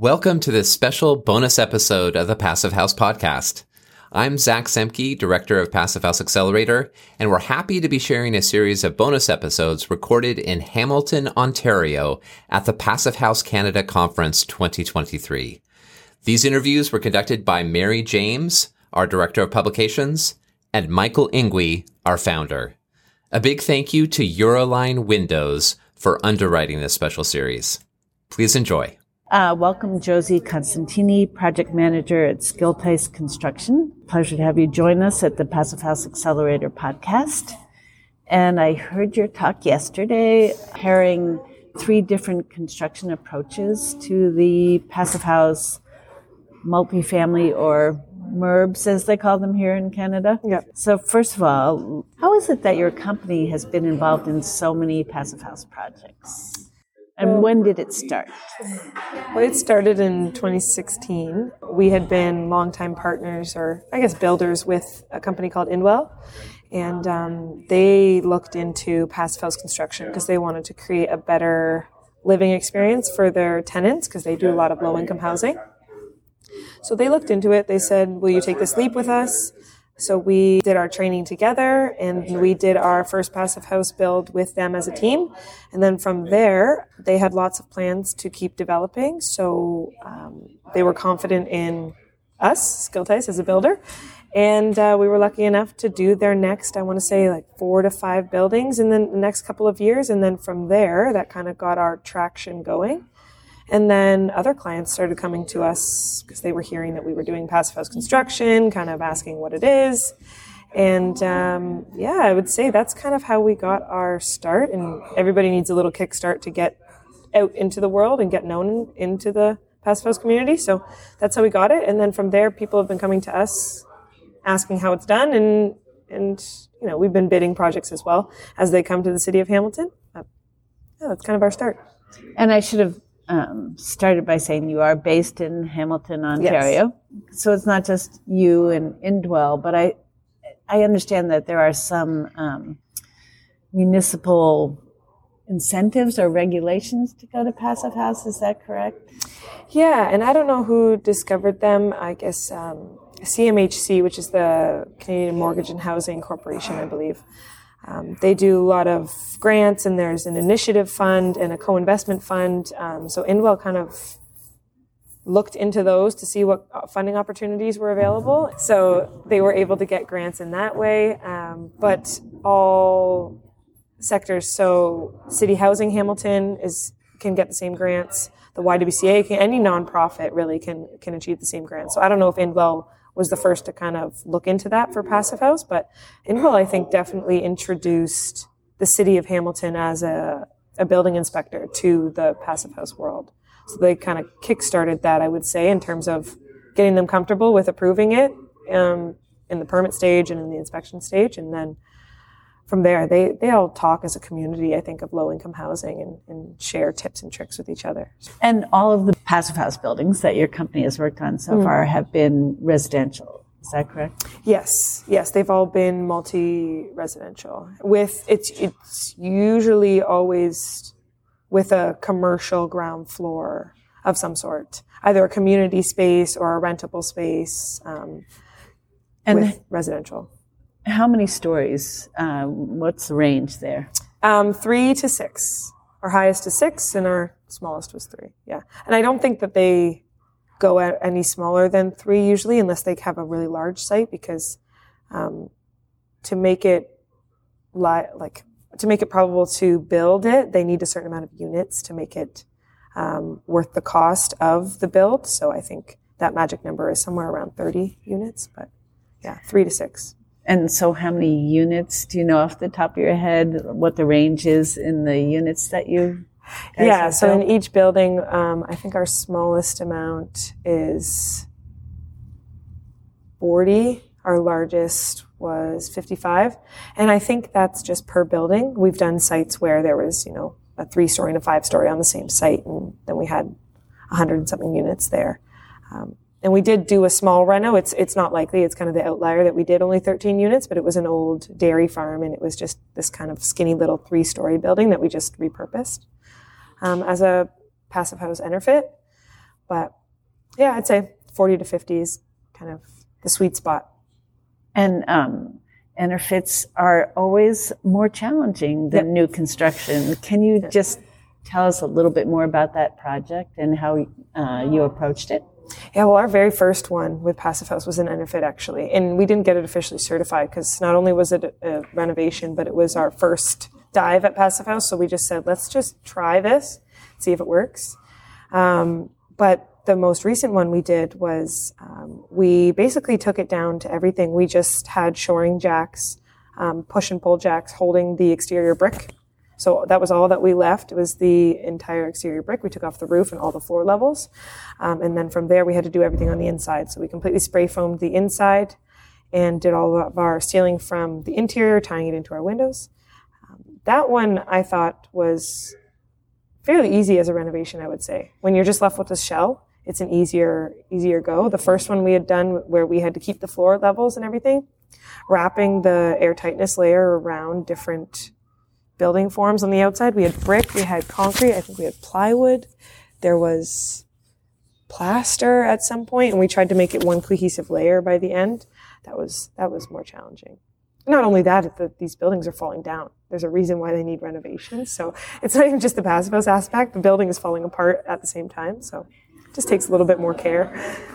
Welcome to this special bonus episode of the Passive House Podcast. I'm Zach Semke, Director of Passive House Accelerator, and we're happy to be sharing a series of bonus episodes recorded in Hamilton, Ontario at the Passive House Canada Conference 2023. These interviews were conducted by Mary James, our Director of Publications, and Michael Ingui, our founder. A big thank you to Euroline Windows for underwriting this special series. Please enjoy. Uh, welcome, Josie Costantini, project manager at Schilthuis Construction. Pleasure to have you join us at the Passive House Accelerator podcast. And I heard your talk yesterday, pairing three different construction approaches to the Passive House multifamily or MURBs, as they call them here in Canada. Yep. So, first of all, how is it that your company has been involved in so many Passive House projects? And when did it start? Well, it started in 2016. We had been longtime partners, or I guess builders, with a company called Indwell. And um, they looked into passive house construction because they wanted to create a better living experience for their tenants because they do a lot of low income housing. So they looked into it. They said, Will you take this leap with us? So we did our training together and we did our first passive house build with them as a team. And then from there, they had lots of plans to keep developing. So um, they were confident in us, Schilthuis, as a builder. And uh, we were lucky enough to do their next, I want to say, like four to five buildings in the next couple of years. And then from there, that kind of got our traction going. And then other clients started coming to us because they were hearing that we were doing passive house construction, kind of asking what it is. And um, yeah, I would say that's kind of how we got our start. And everybody needs a little kickstart to get out into the world and get known into the passive house community. So that's how we got it. And then from there, people have been coming to us asking how it's done. And, and you know, we've been bidding projects as well as they come to the city of Hamilton. Uh, yeah, that's kind of our start. And I should have um, started by saying you are based in Hamilton, Ontario. Yes. So it's not just you and Indwell, but I I understand that there are some um, municipal incentives or regulations to go to passive house. Is that correct? Yeah, and I don't know who discovered them. I guess um, CMHC, which is the Canadian Mortgage and Housing Corporation, I believe. Um, they do a lot of grants, and there's an initiative fund and a co-investment fund. Um, so Indwell kind of looked into those to see what funding opportunities were available. So they were able to get grants in that way. Um, but all sectors, so City Housing Hamilton is can get the same grants. The YWCA, can, any nonprofit really can can achieve the same grants. So I don't know if Indwell was the first to kind of look into that for Passive House. But Indwell, I think, definitely introduced the city of Hamilton as a, a building inspector to the Passive House world. So they kind of kickstarted that, I would say, in terms of getting them comfortable with approving it um, in the permit stage and in the inspection stage. And then from there, they, they all talk as a community, I think, of low income housing and, and share tips and tricks with each other. And all of the passive house buildings that your company has worked on so mm. far have been residential. Is that correct? Yes, yes, they've all been multi-residential. With it's it's usually always with a commercial ground floor of some sort, either a community space or a rentable space, um, and with residential. How many stories? Um, what's the range there? Um, three to six. Our highest is six, and our smallest was three. Yeah, and I don't think that they go any smaller than three usually, unless they have a really large site, because um, to make it li- like to make it probable to build it, they need a certain amount of units to make it um, worth the cost of the build. So I think that magic number is somewhere around 30 units, but yeah, three to six. And so, how many units do you know off the top of your head? What the range is in the units that you? Yeah, so built? in each building, um, I think our smallest amount is forty. Our largest was fifty-five, and I think that's just per building. We've done sites where there was, you know, a three-story and a five-story on the same site, and then we had a hundred and something units there. Um, and we did do a small reno. It's it's not likely. It's kind of the outlier that we did only 13 units, but it was an old dairy farm, and it was just this kind of skinny little three-story building that we just repurposed um, as a passive house EnerPHit. But yeah, I'd say 40 to 50 is kind of the sweet spot. And um, are always more challenging than Yep. new construction. Can you just tell us a little bit more about that project and how uh, you approached it? Yeah, well, our very first one with Passive House was an EnerPHit actually, and we didn't get it officially certified because not only was it a renovation, but it was our first dive at Passive House. So we just said, let's just try this, see if it works. Um, but the most recent one we did was um, we basically took it down to everything. We just had shoring jacks, um, push and pull jacks holding the exterior brick. So that was all that we left. It was the entire exterior brick. We took off the roof and all the floor levels. Um, and then from there, we had to do everything on the inside. So we completely spray foamed the inside and did all of our ceiling from the interior, tying it into our windows. Um, that one I thought was fairly easy as a renovation, I would say. When you're just left with the shell, it's an easier, easier go. The first one we had done where we had to keep the floor levels and everything, wrapping the air tightness layer around different building forms on the outside. We had brick, we had concrete, I think we had plywood. There was plaster at some point, and we tried to make it one cohesive layer by the end. That was that was more challenging. Not only that, the, these buildings are falling down. There's a reason why they need renovations. So it's not even just the passive aspect. The building is falling apart at the same time. So it just takes a little bit more care.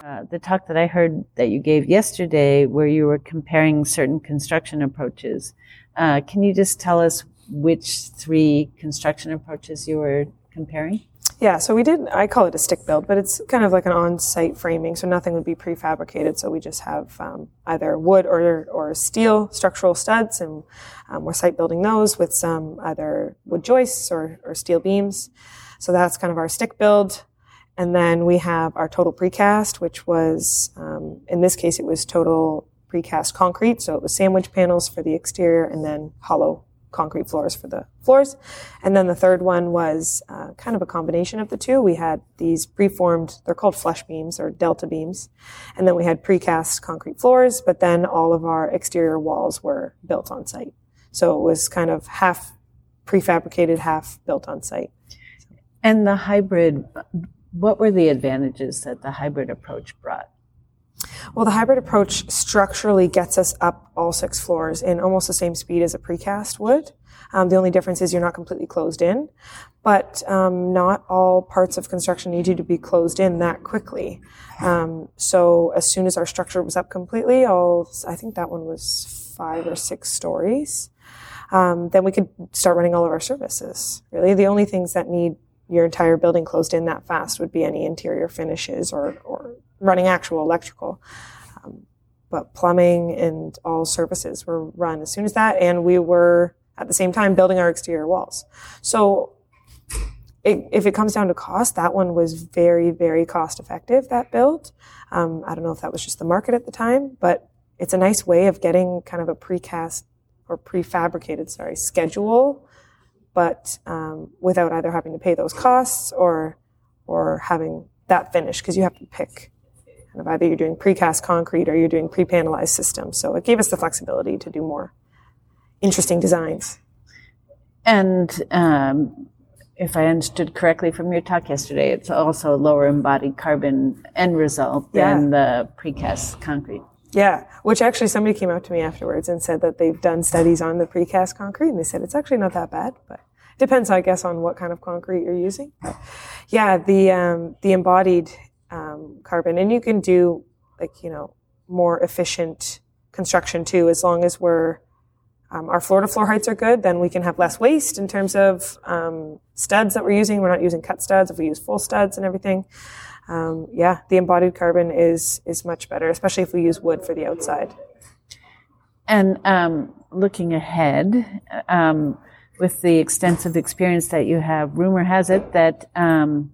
Uh, the talk that I heard that you gave yesterday, where you were comparing certain construction approaches, uh, can you just tell us which three construction approaches you were comparing? Yeah, so we did, I call it a stick build, but it's kind of like an on site framing, so nothing would be prefabricated. So we just have um, either wood or, or steel structural studs, and um, we're site building those with some either wood joists or, or steel beams. So that's kind of our stick build. And then we have our total precast, which was, um, in this case, it was total precast concrete. So it was sandwich panels for the exterior and then hollow concrete floors for the floors. And then the third one was uh, kind of a combination of the two. We had these preformed, they're called flush beams or delta beams. And then we had precast concrete floors, but then all of our exterior walls were built on site. So it was kind of half prefabricated, half built on site. And the hybrid, what were the advantages that the hybrid approach brought? Well, the hybrid approach structurally gets us up all six floors in almost the same speed as a precast would. Um, the only difference is you're not completely closed in, but um, not all parts of construction need you to be closed in that quickly. Um, so as soon as our structure was up completely, all I think that one was five or six stories. Um, then we could start running all of our services. Really, the only things that need your entire building closed in that fast would be any interior finishes or, or running actual electrical. Um, but plumbing and all services were run as soon as that, and we were at the same time building our exterior walls. So it, if it comes down to cost, that one was very, very cost effective, that build. Um, I don't know if that was just the market at the time, but it's a nice way of getting kind of a precast or prefabricated, sorry, schedule, but um, without either having to pay those costs or or having that finish because you have to pick kind of either you're doing precast concrete or you're doing pre-panelized systems. So it gave us the flexibility to do more interesting designs. And um, if I understood correctly from your talk yesterday, it's also a lower embodied carbon end result than the precast concrete. Yeah, which actually somebody came up to me afterwards and said that they've done studies on the precast concrete and they said it's actually not that bad, but depends, I guess, on what kind of concrete you're using. Yeah, the um, the embodied um, carbon, and you can do like you know more efficient construction too, as long as we're um, our floor to floor heights are good, then we can have less waste in terms of um, studs that we're using. We're not using cut studs if we use full studs and everything. Um, yeah, the embodied carbon is is much better, especially if we use wood for the outside. And um, looking ahead, um, with the extensive experience that you have, rumor has it that um,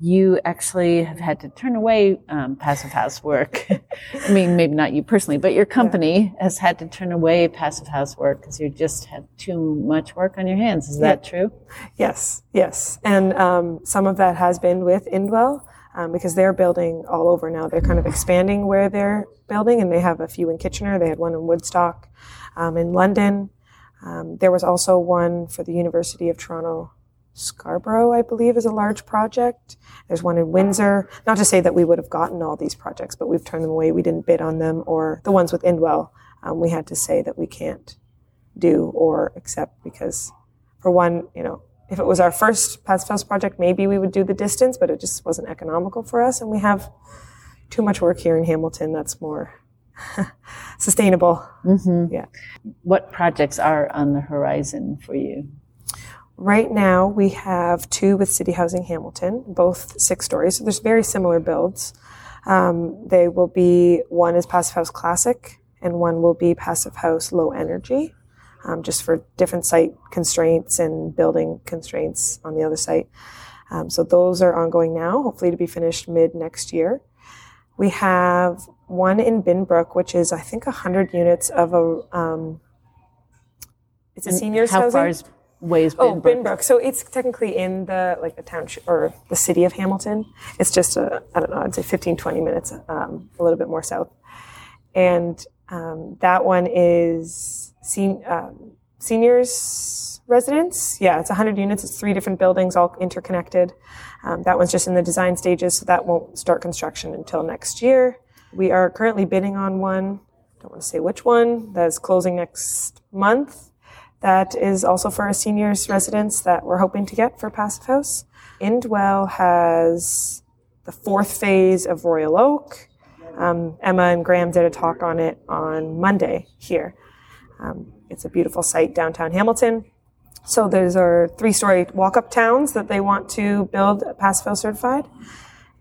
you actually have had to turn away um, passive house work. I mean, maybe not you personally, but your company has had to turn away passive house work because you just have too much work on your hands. Is that true? Yes, yes, and um, some of that has been with Indwell. Um, because they're building all over now. They're kind of expanding where they're building, and they have a few in Kitchener. They had one in Woodstock Um, in London. Um, there was also one for the University of Toronto Scarborough, I believe, is a large project. There's one in Windsor. Not to say that we would have gotten all these projects, but we've turned them away. We didn't bid on them, or the ones with Indwell, um, we had to say that we can't do or accept because, for one, you know, if it was our first House project, maybe we would do the distance, but it just wasn't economical for us, and we have too much work here in Hamilton that's more sustainable. Mm-hmm. Yeah. What projects are on the horizon for you? Right now, we have two with City Housing Hamilton, both six stories. So there's very similar builds. Um, they will be one is Passive House Classic, and one will be Passive House Low Energy, um, just for different site constraints and building constraints on the other site. Um, so those are ongoing now, hopefully to be finished mid next year. We have one in Binbrook, which is I think 100 units of a. Um, it's a seniors How housing. far is ways Oh, Binbrook? Binbrook. So it's technically in the like the township or the city of Hamilton. It's just a I don't know. I'd say 15, 20 minutes, um, a little bit more south. And um, that one is sen- um, seniors residence. Yeah, it's 100 units. It's three different buildings, all interconnected. Um, that one's just in the design stages, so that won't start construction until next year. We are currently bidding on one. Don't want to say which one. That is closing next month that is also for a seniors residence that we're hoping to get for Passive House. Indwell has the fourth phase of Royal Oak. Um, Emma and Graham did a talk on it on Monday here. Um, it's a beautiful site downtown Hamilton. So those are three-story walk-up towns that they want to build Passive House certified,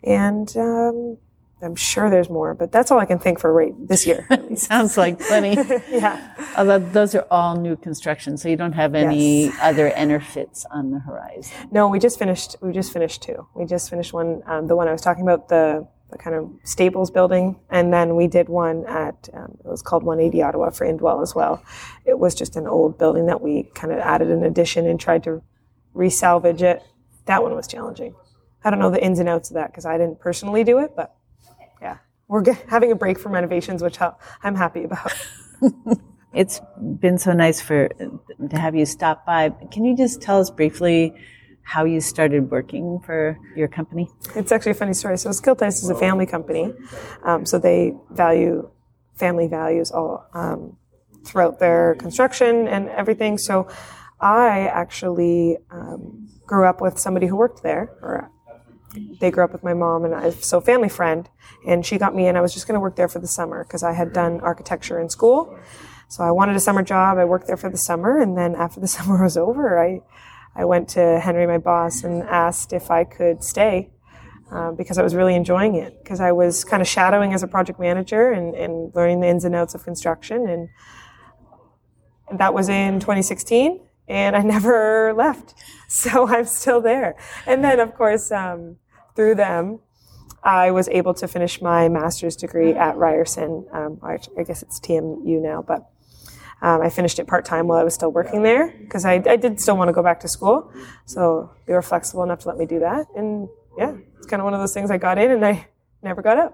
and um, I'm sure there's more, but that's all I can think for right this year. Sounds like plenty. yeah. Although those are all new construction, so you don't have any other fits on the horizon. No, we just finished. We just finished two. We just finished one. Um, the one I was talking about, the, the kind of Staples building, and then we did one at. Um, it was called 180 Ottawa for Indwell as well. It was just an old building that we kind of added an addition and tried to resalvage it. That one was challenging. I don't know the ins and outs of that because I didn't personally do it, but we're ge- having a break from renovations, which I'm happy about. It's been so nice for to have you stop by. Can you just tell us briefly how you started working for your company? It's actually a funny story. So Schilthuis is a family company, um, so they value family values all um, throughout their construction and everything. So I actually um, grew up with somebody who worked there, or they grew up with my mom and I, so family friend, and she got me in. I was just going to work there for the summer because I had done architecture in school. So I wanted a summer job. I worked there for the summer, and then after the summer was over, I I went to Henry, my boss, and asked if I could stay uh, because I was really enjoying it. Because I was kind of shadowing as a project manager and, and learning the ins and outs of construction, and that was in 2016, and I never left. So I'm still there. And then, of course, um, through them, I was able to finish my master's degree at Ryerson. Um, I guess it's TMU now, but um, I finished it part time while I was still working there because I, I did still want to go back to school. So they were flexible enough to let me do that. And yeah, it's kind of one of those things I got in and I never got out.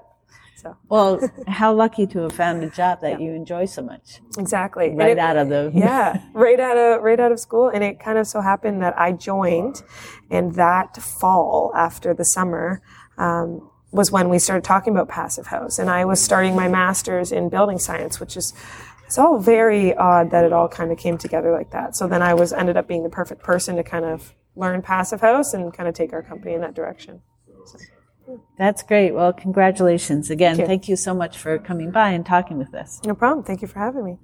So Well, how lucky to have found a job that you enjoy so much exactly. Right it- out of the yeah, right out of right out of school, and it kind of so happened that I joined, and that fall after the summer um, was when we started talking about passive house, and I was starting my master's in building science, which is it's all very odd that it all kind of came together like that. So then I was ended up being the perfect person to kind of learn passive house and kind of take our company in that direction. That's great. Well, congratulations again. Thank you. Thank you so much for coming by and talking with us. No problem. Thank you for having me.